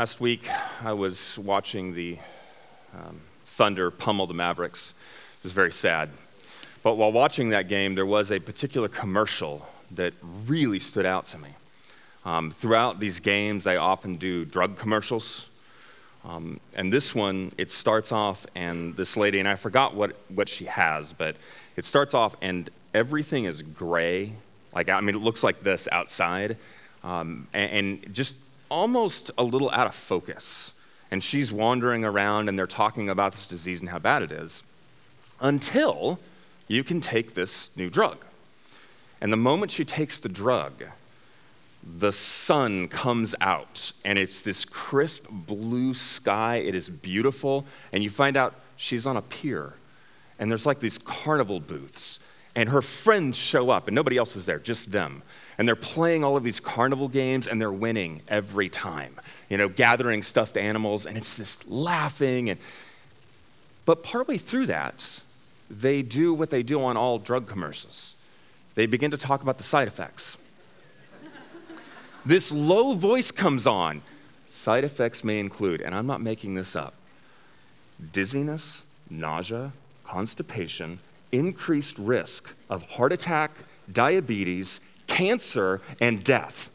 Last week, I was watching the um, Thunder pummel the Mavericks. It was very sad. But while watching that game, there was a particular commercial that really stood out to me. Um, throughout these games, I often do drug commercials. Um, and this one, it starts off, and this lady, and I forgot what, what she has, but it starts off, and everything is gray. Like, I mean, it looks like this outside, um, and, and just almost a little out of focus. And she's wandering around, and they're talking about this disease and how bad it is, until you can take this new drug. And the moment she takes the drug, the sun comes out and it's this crisp blue sky. It is beautiful. And you find out she's on a pier and there's like these carnival booths. And her friends show up and nobody else is there, just them. And they're playing all of these carnival games and they're winning every time. You know, gathering stuffed animals and it's this laughing. And... But partway through that, they do what they do on all drug commercials they begin to talk about the side effects this low voice comes on. Side effects may include, and I'm not making this up, dizziness, nausea, constipation, increased risk of heart attack, diabetes, cancer, and death.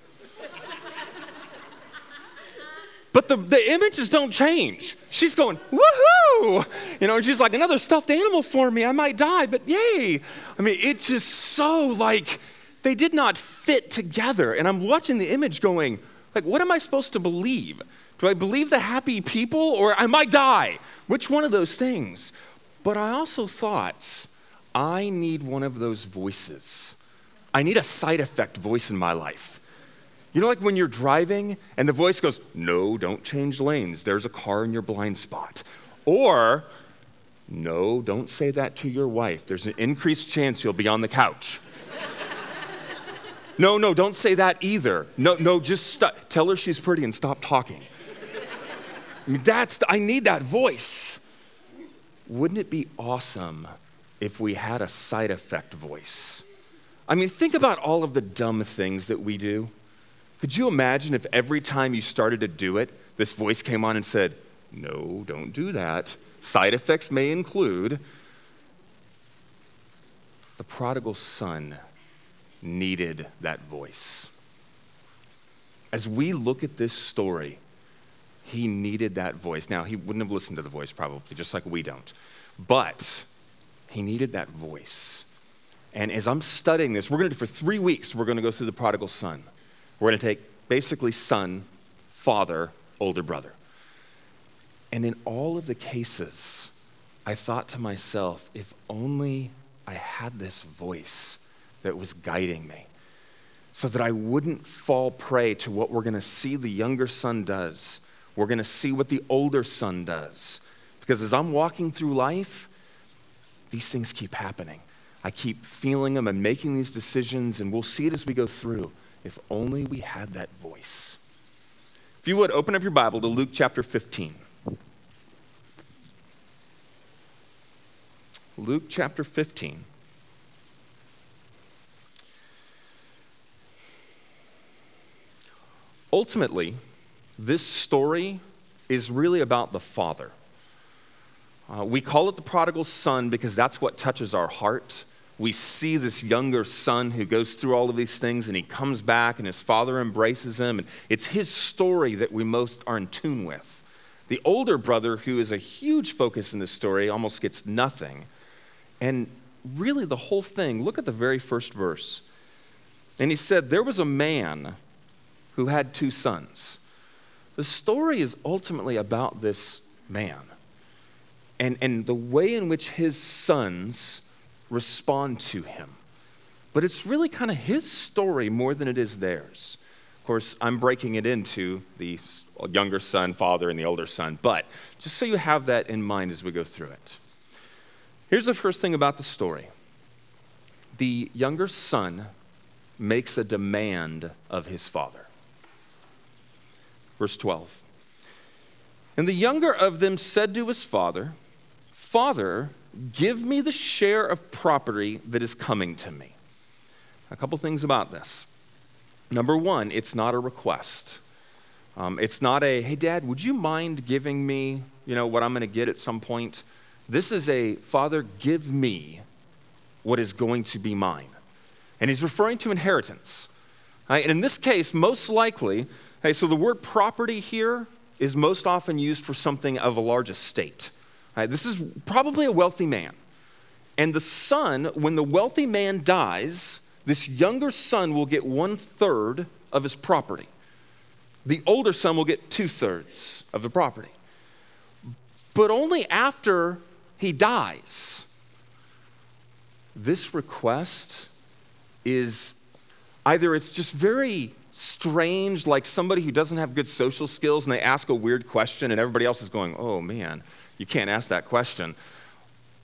But the, the images don't change. She's going, woohoo! You know, and she's like, another stuffed animal for me. I might die, but yay. I mean, it's just so like they did not fit together. And I'm watching the image going, like, what am I supposed to believe? Do I believe the happy people or I might die? Which one of those things? But I also thought, I need one of those voices. I need a side effect voice in my life. You know, like when you're driving and the voice goes, No, don't change lanes. There's a car in your blind spot. Or, No, don't say that to your wife. There's an increased chance you'll be on the couch. No, no, don't say that either. No, no, just. Tell her she's pretty and stop talking. I mean, that's, the, I need that voice. Wouldn't it be awesome if we had a side effect voice? I mean, think about all of the dumb things that we do. Could you imagine if every time you started to do it, this voice came on and said, No, don't do that. Side effects may include the prodigal son needed that voice. As we look at this story, he needed that voice. Now, he wouldn't have listened to the voice probably, just like we don't. But he needed that voice. And as I'm studying this, we're going to do for three weeks, we're going to go through the prodigal son. We're going to take basically son, father, older brother. And in all of the cases, I thought to myself, if only I had this voice that was guiding me so that I wouldn't fall prey to what we're going to see the younger son does. We're going to see what the older son does. Because as I'm walking through life, these things keep happening. I keep feeling them and making these decisions, and we'll see it as we go through. If only we had that voice. If you would, open up your Bible to Luke chapter 15. Luke chapter 15. Ultimately, this story is really about the father. Uh, we call it the prodigal son because that's what touches our heart. We see this younger son who goes through all of these things and he comes back and his father embraces him. And it's his story that we most are in tune with. The older brother, who is a huge focus in this story, almost gets nothing. And really, the whole thing look at the very first verse. And he said, There was a man who had two sons. The story is ultimately about this man and, and the way in which his sons respond to him. But it's really kind of his story more than it is theirs. Of course, I'm breaking it into the younger son, father, and the older son, but just so you have that in mind as we go through it. Here's the first thing about the story the younger son makes a demand of his father. Verse 12. And the younger of them said to his father, Father, give me the share of property that is coming to me. A couple things about this. Number one, it's not a request. Um, it's not a, hey, dad, would you mind giving me, you know, what I'm going to get at some point? This is a, Father, give me what is going to be mine. And he's referring to inheritance. Right? And in this case, most likely, hey, so the word property here is most often used for something of a large estate. Right? This is probably a wealthy man. And the son, when the wealthy man dies, this younger son will get one third of his property. The older son will get two thirds of the property. But only after he dies. This request is either it's just very strange, like somebody who doesn't have good social skills and they ask a weird question and everybody else is going, oh man, you can't ask that question.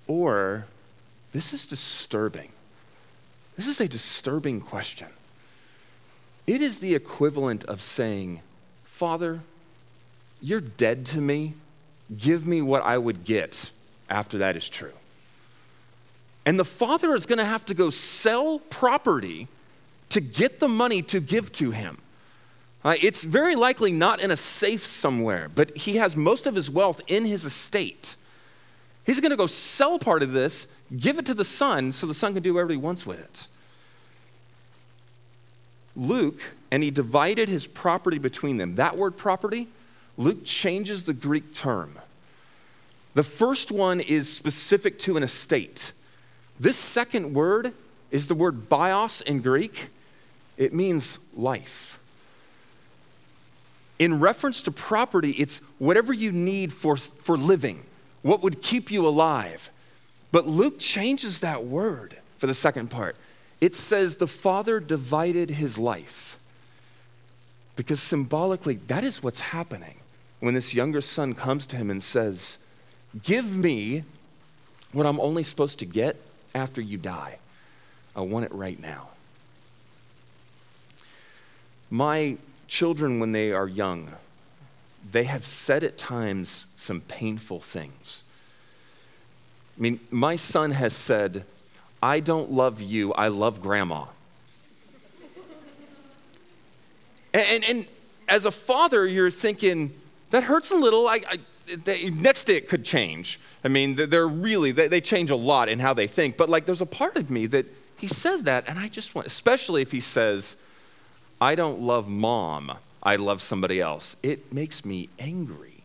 Or this is disturbing. This is a disturbing question. It is the equivalent of saying, Father, you're dead to me. Give me what I would get after that is true. And the father is going to have to go sell property to get the money to give to him. Uh, it's very likely not in a safe somewhere, but he has most of his wealth in his estate. He's going to go sell part of this, give it to the son, so the son can do whatever he wants with it. Luke, and he divided his property between them. That word property, Luke changes the Greek term. The first one is specific to an estate. This second word is the word bios in Greek. It means life. In reference to property, it's whatever you need for, for living, what would keep you alive. But Luke changes that word for the second part. It says the father divided his life. Because symbolically, that is what's happening when this younger son comes to him and says, Give me what I'm only supposed to get after you die. I want it right now. My children, when they are young, they have said at times some painful things. I mean, my son has said, I don't love you, I love grandma. and, and, and, as a father, you're thinking, that hurts a little. I, I they, next day it could change. I mean, they're really, they, they change a lot in how they think. But like, there's a part of me that he says that, and I just want, especially if he says, I don't love mom, I love somebody else. It makes me angry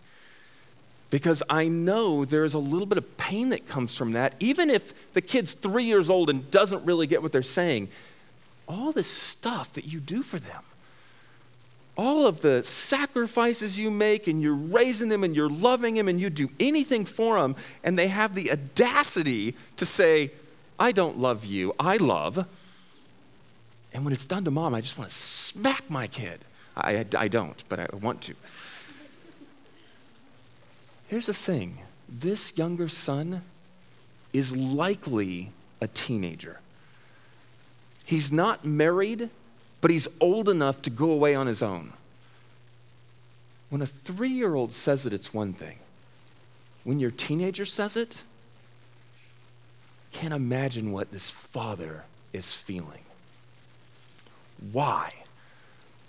because I know there's a little bit of pain that comes from that. Even if the kid's three years old and doesn't really get what they're saying, all this stuff that you do for them all of the sacrifices you make and you're raising them and you're loving them and you do anything for them and they have the audacity to say i don't love you i love and when it's done to mom i just want to smack my kid i, I don't but i want to here's the thing this younger son is likely a teenager he's not married but he's old enough to go away on his own. When a three year old says it, it's one thing. When your teenager says it, can't imagine what this father is feeling. Why?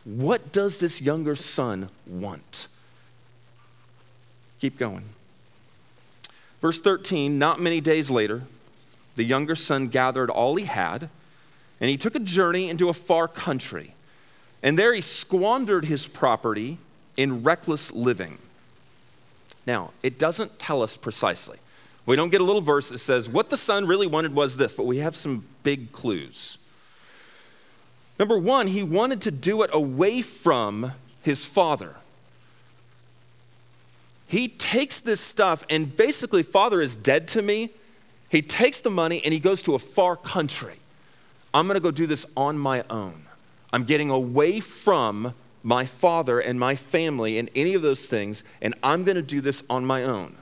What does this younger son want? Keep going. Verse 13 Not many days later, the younger son gathered all he had and he took a journey into a far country. And there he squandered his property in reckless living. Now, it doesn't tell us precisely. We don't get a little verse that says, what the son really wanted was this, but we have some big clues. Number one, he wanted to do it away from his father. He takes this stuff, and basically, father is dead to me. He takes the money and he goes to a far country. I'm going to go do this on my own. I'm getting away from my father and my family and any of those things, and I'm going to do this on my own.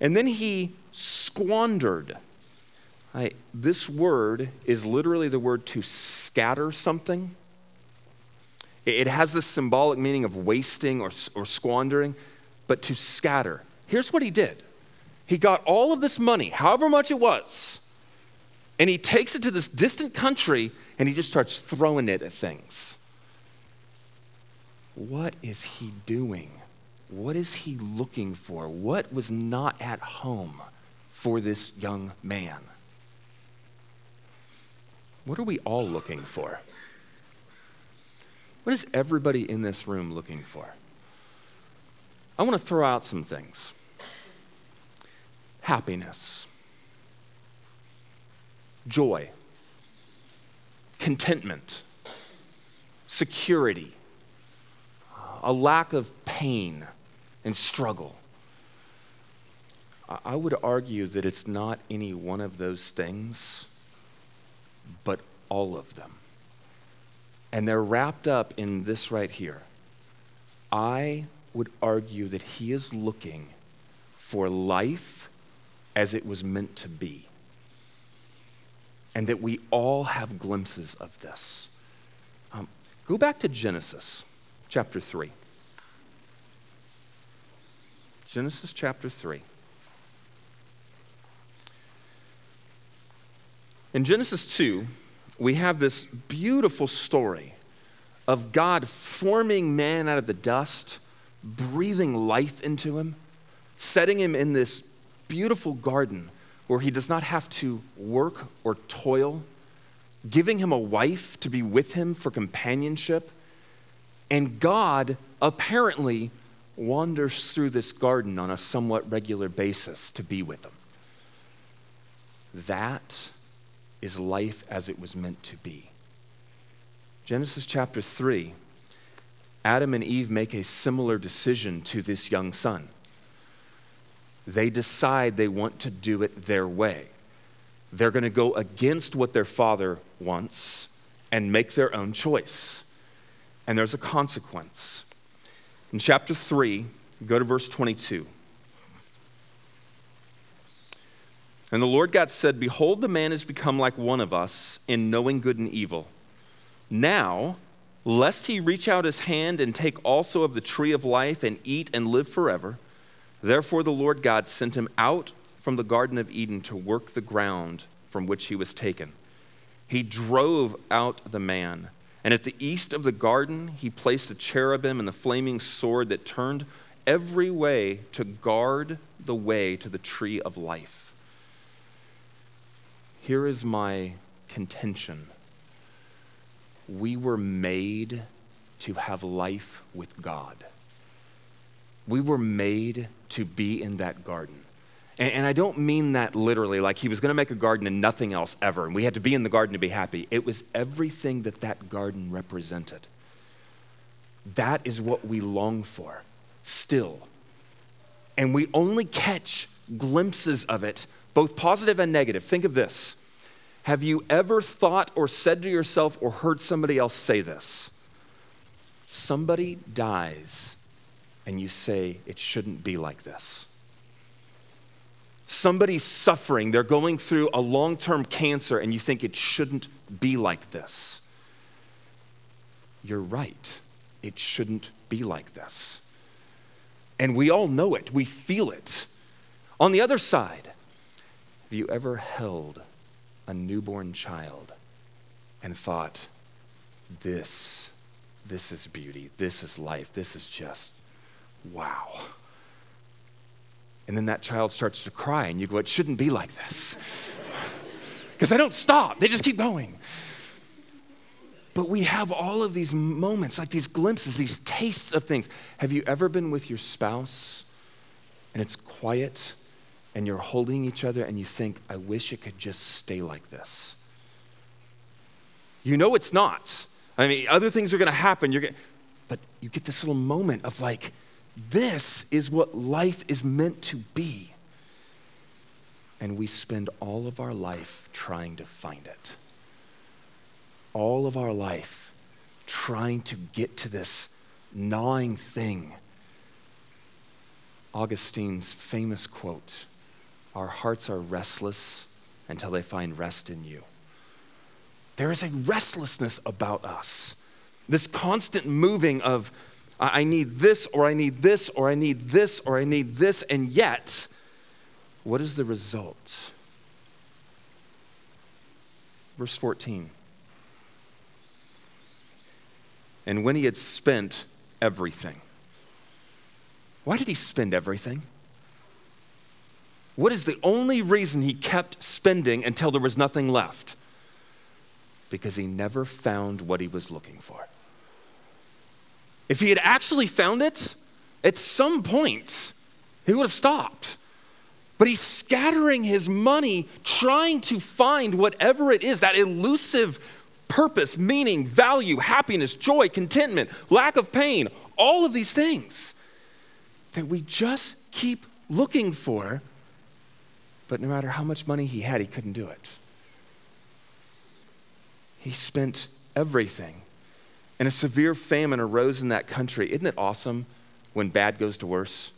And then he squandered. I, this word is literally the word to scatter something. It has this symbolic meaning of wasting or, or squandering, but to scatter. Here's what he did he got all of this money, however much it was, and he takes it to this distant country and he just starts throwing it at things. what is he doing? What is he looking for? What was not at home for this young man? What are we all looking for? What is everybody in this room looking for? I want to throw out some things happiness, joy, contentment, security, a lack of pain and struggle. I would argue that it's not any one of those things, but all of them. And they're wrapped up in this right here. I would argue that he is looking for life as it was meant to be. And that we all have glimpses of this. Um, go back to Genesis chapter 3. Genesis chapter 3. In Genesis 2, we have this beautiful story of God forming man out of the dust, breathing life into him, setting him in this beautiful garden where he does not have to work or toil, giving him a wife to be with him for companionship. And God apparently wanders through this garden on a somewhat regular basis to be with him. That is life as it was meant to be. Genesis chapter 3, Adam and Eve make a similar decision to this young son. They decide they want to do it their way. They're going to go against what their father wants and make their own choice. And there's a consequence. In chapter 3, go to verse 22. And the Lord God said, Behold, the man has become like one of us in knowing good and evil. Now, lest he reach out his hand and take also of the tree of life and eat and live forever, therefore the Lord God sent him out from the Garden of Eden to work the ground from which he was taken. He drove out the man, and at the east of the garden he placed a cherubim and the flaming sword that turned every way to guard the way to the tree of life. Here is my contention we were made to have life with God. We were made to be in that garden. And, and I don't mean that literally, like he was going to make a garden and nothing else ever, and we had to be in the garden to be happy. It was everything that that garden represented. That is what we long for still. And we only catch glimpses of it both positive and negative. Think of this. Have you ever thought or said to yourself or heard somebody else say this? Somebody dies, and you say, it shouldn't be like this. Somebody's suffering, they're going through a long term cancer, and you think it shouldn't be like this. You're right, it shouldn't be like this. And we all know it, we feel it. On the other side, have you ever held a newborn child and thought, this, this is beauty, this is life, this is just wow. And then that child starts to cry, and you go, it shouldn't be like this. Because they don't stop, they just keep going. But we have all of these moments, like these glimpses, these tastes of things. Have you ever been with your spouse and it's quiet and you're holding each other and you think, I wish it could just stay like this. You know it's not. I mean, other things are going to happen. You're gonna, but you get this little moment of like, this is what life is meant to be. And we spend all of our life trying to find it. All of our life trying to get to this gnawing thing. Augustine's famous quote our hearts are restless until they find rest in you. There is a restlessness about us, this constant moving of, I need this, or I need this, or I need this, or I need this, and yet, what is the result? Verse 14. And when he had spent everything. Why did he spend everything? What is the only reason he kept spending until there was nothing left? Because he never found what he was looking for. If he had actually found it, at some point, he would have stopped. But he's scattering his money trying to find whatever it is, that elusive purpose, meaning, value, happiness, joy, contentment, lack of pain, all of these things that we just keep looking for. But no matter how much money he had, he couldn't do it. He spent everything. And a severe famine arose in that country. Isn't it awesome when bad goes to worse?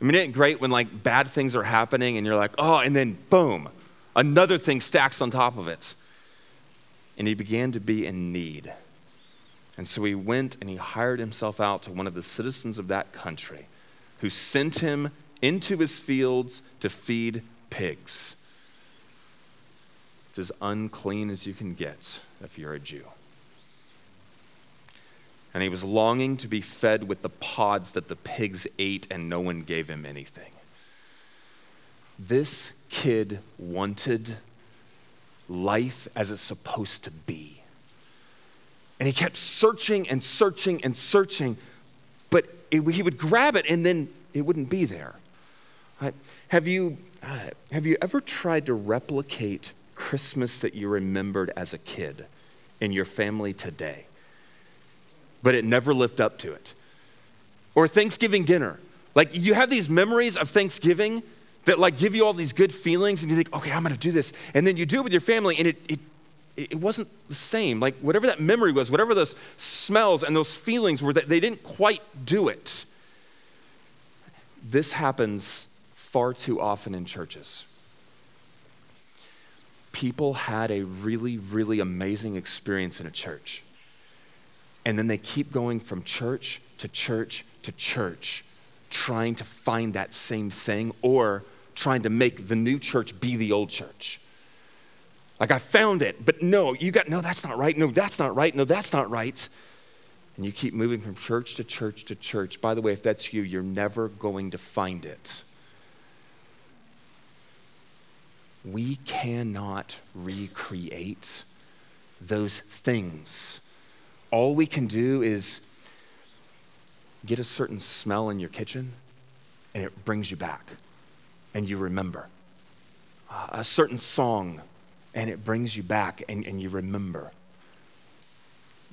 I mean, isn't it great when like bad things are happening and you're like, oh, and then boom, another thing stacks on top of it. And he began to be in need. And so he went and he hired himself out to one of the citizens of that country who sent him into his fields to feed pigs. It's as unclean as you can get if you're a Jew. And he was longing to be fed with the pods that the pigs ate, and no one gave him anything. This kid wanted life as it's supposed to be. And he kept searching and searching and searching, but it, he would grab it and then it wouldn't be there. Right? Have, you, uh, have you ever tried to replicate Christmas that you remembered as a kid in your family today? But it never lived up to it. Or Thanksgiving dinner. Like you have these memories of Thanksgiving that like give you all these good feelings and you think, okay, I'm gonna do this. And then you do it with your family and it, it, it wasn't the same. Like whatever that memory was, whatever those smells and those feelings were, that they didn't quite do it. This happens far too often in churches. People had a really, really amazing experience in a church. And then they keep going from church to church to church, trying to find that same thing or trying to make the new church be the old church. Like, I found it, but no, you got, no, that's not right. No, that's not right. No, that's not right. And you keep moving from church to church to church. By the way, if that's you, you're never going to find it. We cannot recreate those things. All we can do is get a certain smell in your kitchen, and it brings you back and you remember. Uh, a certain song, and it brings you back and, and you remember.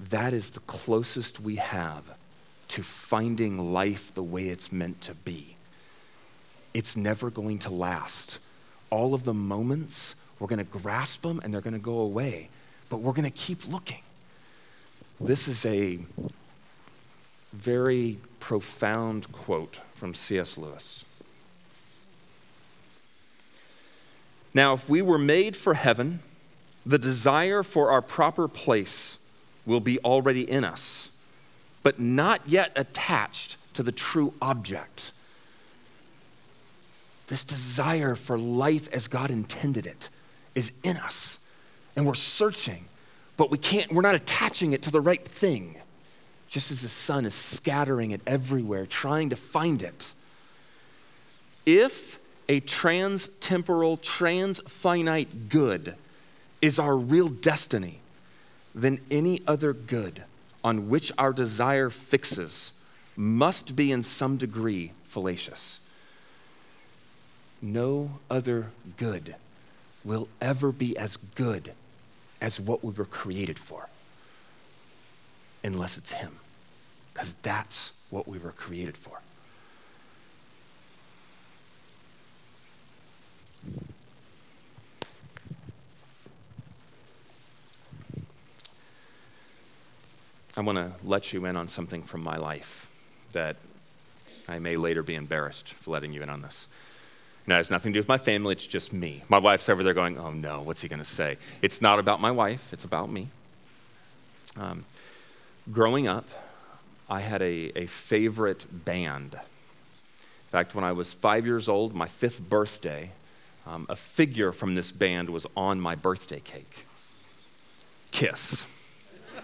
That is the closest we have to finding life the way it's meant to be. It's never going to last. All of the moments, we're going to grasp them and they're going to go away, but we're going to keep looking. This is a very profound quote from C.S. Lewis. Now, if we were made for heaven, the desire for our proper place will be already in us, but not yet attached to the true object. This desire for life as God intended it is in us, and we're searching, but we can't, we're not attaching it to the right thing, just as the son is scattering it everywhere, trying to find it. If a trans temporal, trans finite good is our real destiny, then any other good on which our desire fixes must be in some degree fallacious. No other good will ever be as good as what we were created for, unless it's Him, because that's what we were created for. I want to let you in on something from my life that I may later be embarrassed for letting you in on this. Now, it has nothing to do with my family, it's just me. My wife's over there going, oh no, what's he going to say? It's not about my wife, it's about me. Um, growing up, I had a, a favorite band. In fact, when I was five years old, my fifth birthday, um, a figure from this band was on my birthday cake Kiss.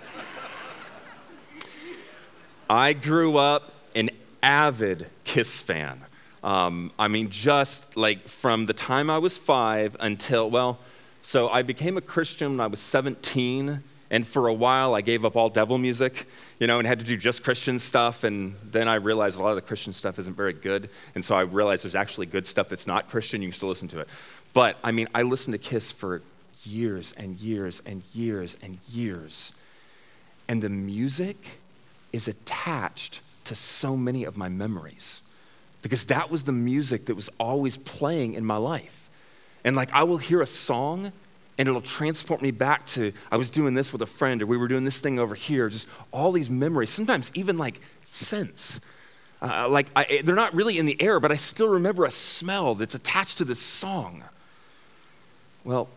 I grew up an avid Kiss fan. Um, I mean, just like from the time I was five until, well, so I became a Christian when I was 17, and for a while I gave up all devil music, you know, and had to do just Christian stuff. And then I realized a lot of the Christian stuff isn't very good. And so I realized there's actually good stuff that's not Christian. You can still listen to it. But I mean, I listened to Kiss for years and years and years and years. And the music is attached to so many of my memories because that was the music that was always playing in my life. And like, I will hear a song and it'll transport me back to I was doing this with a friend or we were doing this thing over here, just all these memories, sometimes even like scents. Uh, like, I, they're not really in the air, but I still remember a smell that's attached to this song. Well,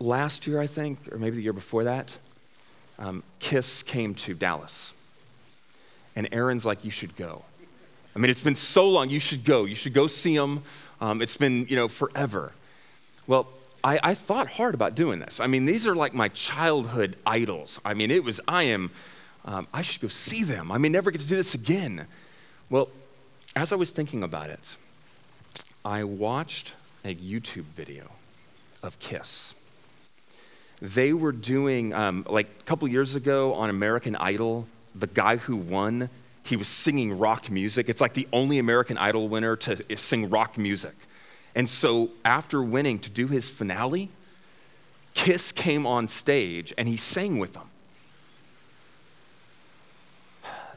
last year, I think, or maybe the year before that, um, Kiss came to Dallas. And Aaron's like, You should go. I mean, it's been so long, you should go. You should go see them. Um, it's been, you know, forever. Well, I, I, thought hard about doing this. I mean, these are like my childhood idols. I mean, it was, I am, um, I should go see them. I may never get to do this again. Well, as I was thinking about it, I watched a YouTube video of Kiss they were doing, um, like a couple years ago on American Idol, the guy who won, he was singing rock music. It's like the only American Idol winner to sing rock music. And so after winning to do his finale, Kiss came on stage and he sang with them.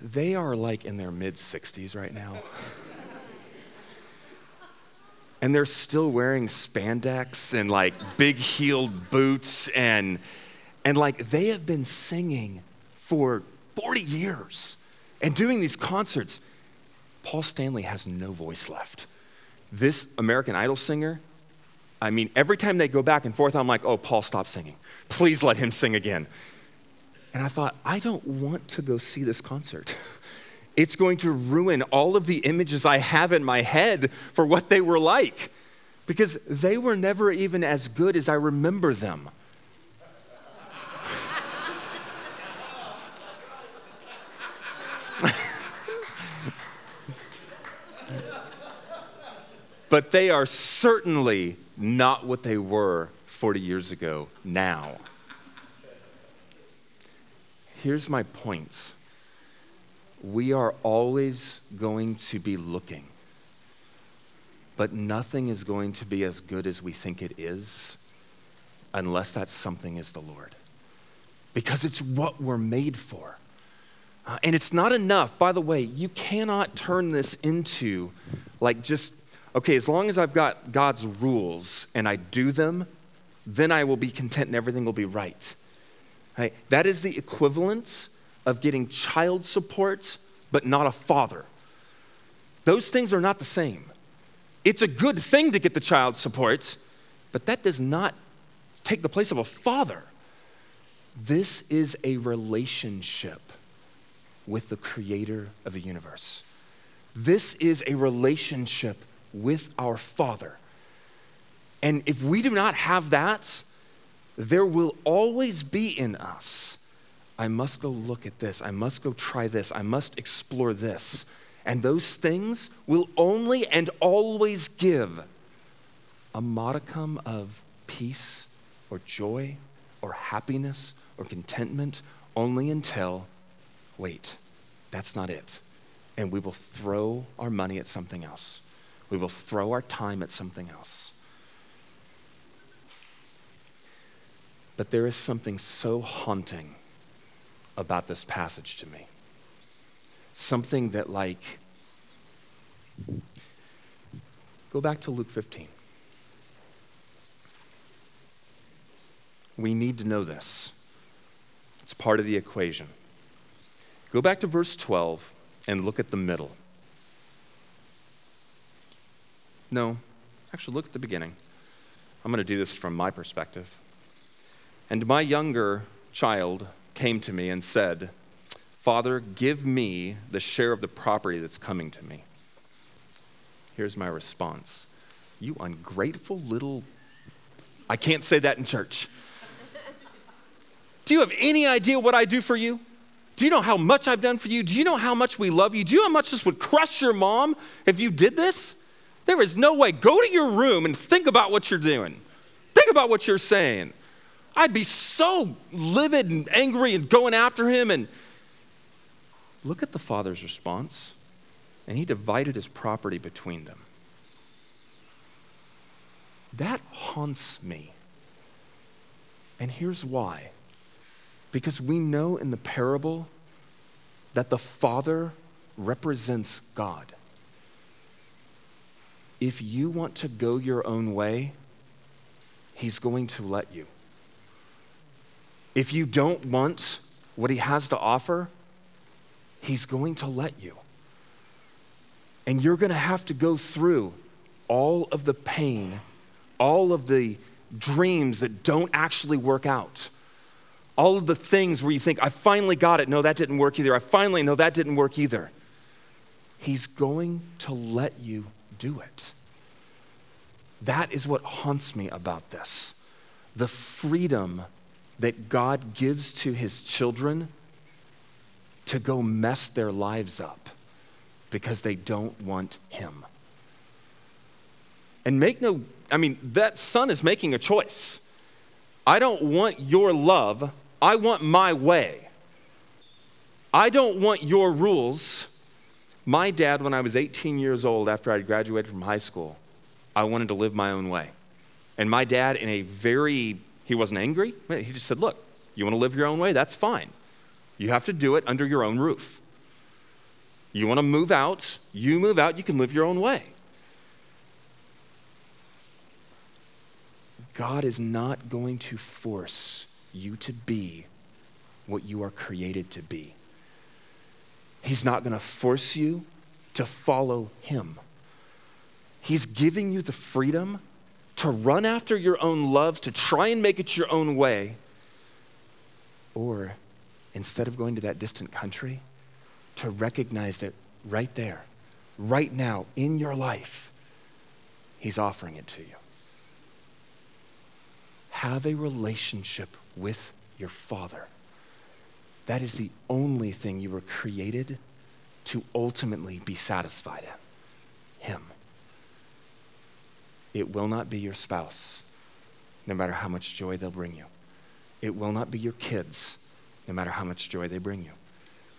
They are like in their mid 60s right now and they're still wearing spandex and like big heeled boots and and like they have been singing for 40 years and doing these concerts paul stanley has no voice left. This american idol singer i mean every time they go back and forth i'm like oh paul stop singing. Please let him sing again. And i thought i don't want to go see this concert. It's going to ruin all of the images I have in my head for what they were like. Because they were never even as good as I remember them. But they are certainly not what they were 40 years ago now. Here's my point we are always going to be looking. But nothing is going to be as good as we think it is unless that something is the Lord. Because it's what we're made for. Uh, and it's not enough. By the way, you cannot turn this into like just, okay, as long as I've got God's rules and I do them, then I will be content and everything will be right. right? That is the equivalent of getting child support, but not a father. Those things are not the same. It's a good thing to get the child support, but that does not take the place of a father. This is a relationship with the creator of the universe. This is a relationship with our Father. And if we do not have that, there will always be in us I must go look at this. I must go try this. I must explore this. And those things will only and always give a modicum of peace or joy or happiness or contentment only until, wait, that's not it. And we will throw our money at something else. We will throw our time at something else. But there is something so haunting about this passage to me. Something that, like, go back to Luke 15. We need to know this, it's part of the equation. Go back to verse 12 and look at the middle. No, actually, look at the beginning. I'm going to do this from my perspective. And my younger child came to me and said, Father, give me the share of the property that's coming to me. Here's my response You ungrateful little. I can't say that in church. Do you have any idea what I do for you? Do you know how much I've done for you? Do you know how much we love you? Do you know how much this would crush your mom if you did this? There is no way. Go to your room and think about what you're doing. Think about what you're saying. I'd be so livid and angry and going after him. And look at the father's response. And he divided his property between them. That haunts me. And here's why because we know in the parable that the Father represents God. If you want to go your own way, He's going to let you. If you don't want what He has to offer, He's going to let you. And you're going to have to go through all of the pain, all of the dreams that don't actually work out. All of the things where you think, I finally got it. No, that didn't work either. I finally, no, that didn't work either. He's going to let you do it. That is what haunts me about this. The freedom that God gives to his children to go mess their lives up because they don't want him. And make no I mean, that son is making a choice. I don't want your love, I want my way. I don't want your rules. My dad, when I was 18 years old, after I graduated from high school, I wanted to live my own way. And my dad, in a very, he wasn't angry, he just said, Look, you want to live your own way? That's fine. You have to do it under your own roof. You want to move out? You move out, you can live your own way. God is not going to force you to be what you are created to be. He's not going to force you to follow Him. He's giving you the freedom to run after your own love, to try and make it your own way. Or instead of going to that distant country, to recognize that right there, right now in your life, He's offering it to you have a relationship with your Father. That is the only thing you were created to ultimately be satisfied in Him. It will not be your spouse, no matter how much joy they'll bring you. It will not be your kids, no matter how much joy they bring you.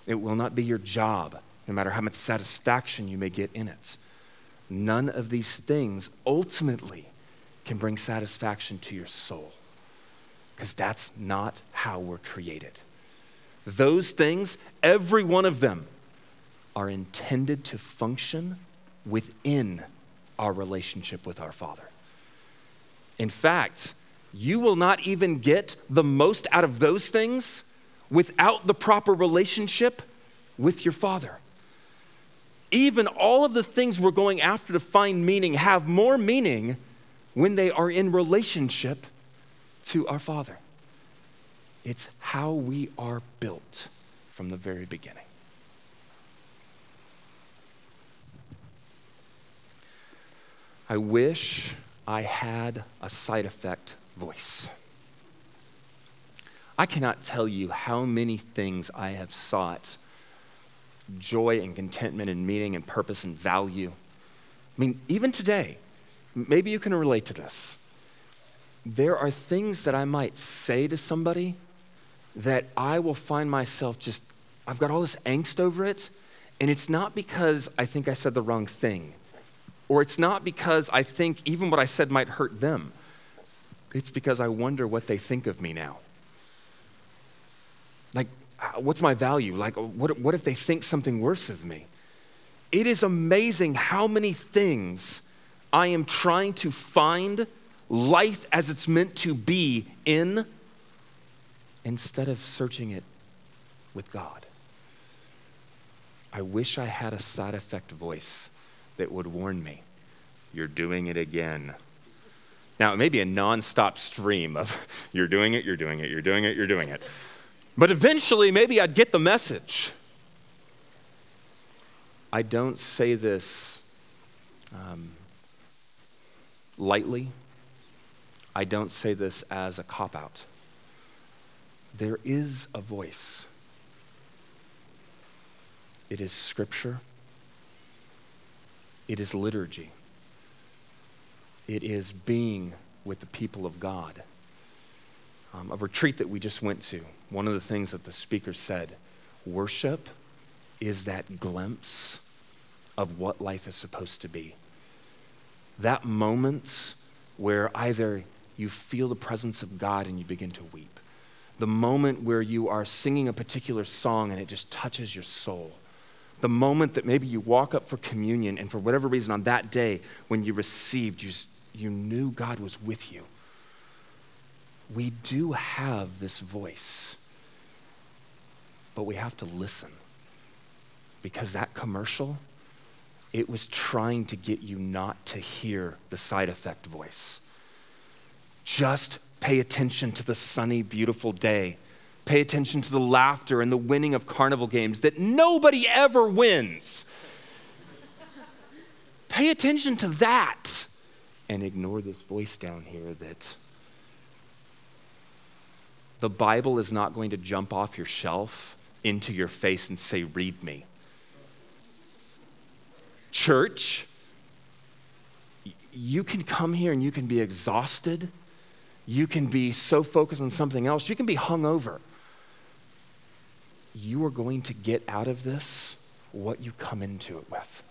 It will not be your job, no matter how much satisfaction you may get in it. None of these things ultimately can bring satisfaction to your soul. Because that's not how we're created. Those things, every one of them, are intended to function within our relationship with our Father. In fact, you will not even get the most out of those things without the proper relationship with your Father. Even all of the things we're going after to find meaning have more meaning when they are in relationship to our Father. It's how we are built from the very beginning. I wish I had a side effect voice. I cannot tell you how many things I have sought joy and contentment and meaning and purpose and value. I mean, even today, maybe you can relate to this. There are things that I might say to somebody that I will find myself just, I've got all this angst over it, and it's not because I think I said the wrong thing, or it's not because I think even what I said might hurt them. It's because I wonder what they think of me now. Like, uh, what's my value? Like, what, what if they think something worse of me? It is amazing how many things I am trying to find life as it's meant to be in instead of searching it with God. I wish I had a side effect voice that would warn me, you're doing it again. Now, it may be a nonstop stream of, you're doing it, you're doing it, you're doing it, you're doing it. But eventually, maybe I'd get the message. I don't say this um, lightly. I don't say this as a cop out. There is a voice. it is scripture, it is liturgy, it is being with the people of God. Um, a retreat that we just went to, one of the things that the speaker said worship is that glimpse of what life is supposed to be. That moment where either you feel the presence of God and you begin to weep, the moment where you are singing a particular song and it just touches your soul, the moment that maybe you walk up for communion and for whatever reason on that day when you received, you, you knew God was with you. We do have this voice, but we have to listen because that commercial, it was trying to get you not to hear the side effect voice. Just pay attention to the sunny, beautiful day. Pay attention to the laughter and the winning of carnival games that nobody ever wins. pay attention to that and ignore this voice down here that the Bible is not going to jump off your shelf into your face and say, Read me. Church, you can come here and you can be exhausted. You can be so focused on something else. You can be hungover. You are going to get out of this what you come into it with.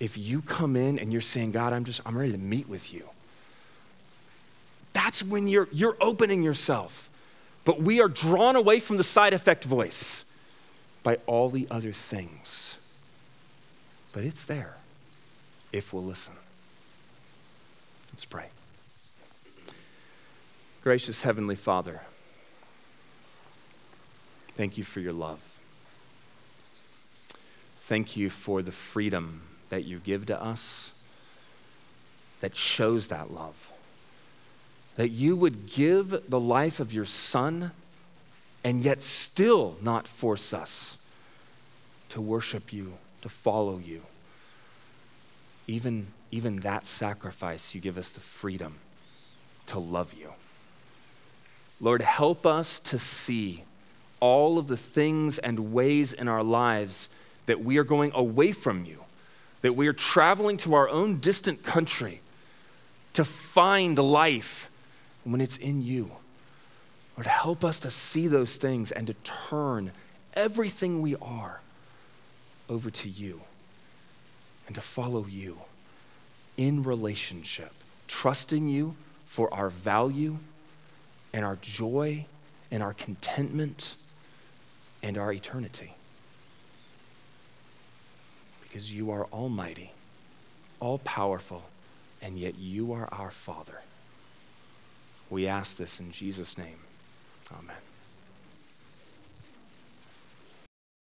If you come in and you're saying, God, I'm just, I'm ready to meet with you, that's when you're, you're opening yourself. But we are drawn away from the side effect voice by all the other things but it's there if we'll listen. Let's pray. Gracious Heavenly Father, thank you for your love. Thank you for the freedom that you give to us that shows that love. That you would give the life of your Son and yet still not force us to worship you to follow you. Even, even that sacrifice, you give us the freedom to love you. Lord, help us to see all of the things and ways in our lives that we are going away from you, that we are traveling to our own distant country to find life when it's in you. Lord, help us to see those things and to turn everything we are over to you and to follow you in relationship, trusting you for our value and our joy and our contentment and our eternity. Because you are almighty, all powerful, and yet you are our Father. We ask this in Jesus' name. Amen.